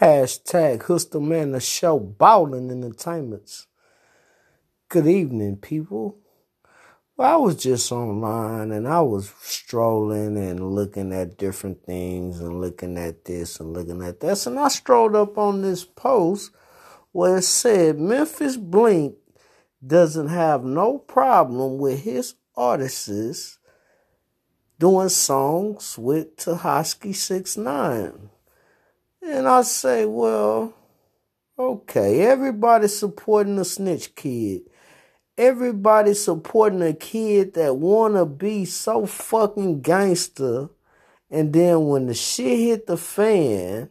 Hashtag Hustle Man the show Ballin' Entertainments. Good evening, people. Well, I was just online and I was strolling and looking at different things and looking at this and looking at this. And I strolled up on this post where it said Memphis Bleek doesn't have no problem with his artists doing songs with Tekashi Six Nine. And I say, well, okay, everybody supporting the snitch kid. Everybody supporting a kid that wanna be so fucking gangster. And then when the shit hit the fan,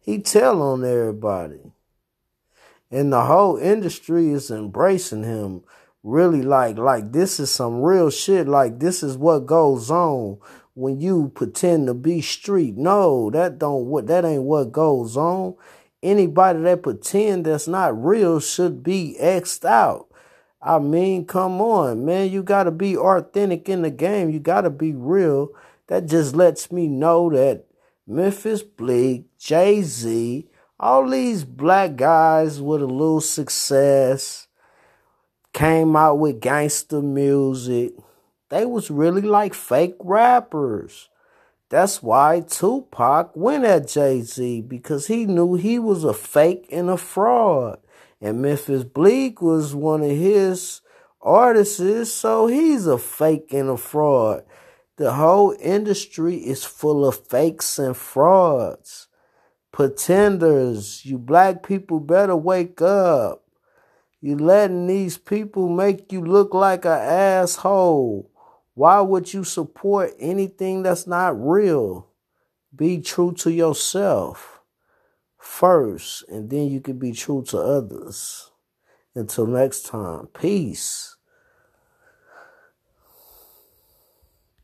he tell on everybody. And the whole industry is embracing him. Really like like this is some real shit. Like this is what goes on when you pretend to be street. No, that don't what that ain't what goes on. Anybody that pretend that's not real should be xed out. I mean, come on, man. You gotta be authentic in the game. You gotta be real. That just lets me know that Memphis Bleek, Jay Z, all these black guys with a little success came out with gangster music they was really like fake rappers. That's why Tupac went at Jay Z because he knew he was a fake and a fraud. And Memphis Bleek was one of his artists, so he's a fake and a fraud. The whole industry is full of fakes and frauds. Pretenders, you black people better wake up. You letting these people make you look like an asshole. Why would you support anything that's not real? Be true to yourself first, and then you can be true to others. Until next time, peace.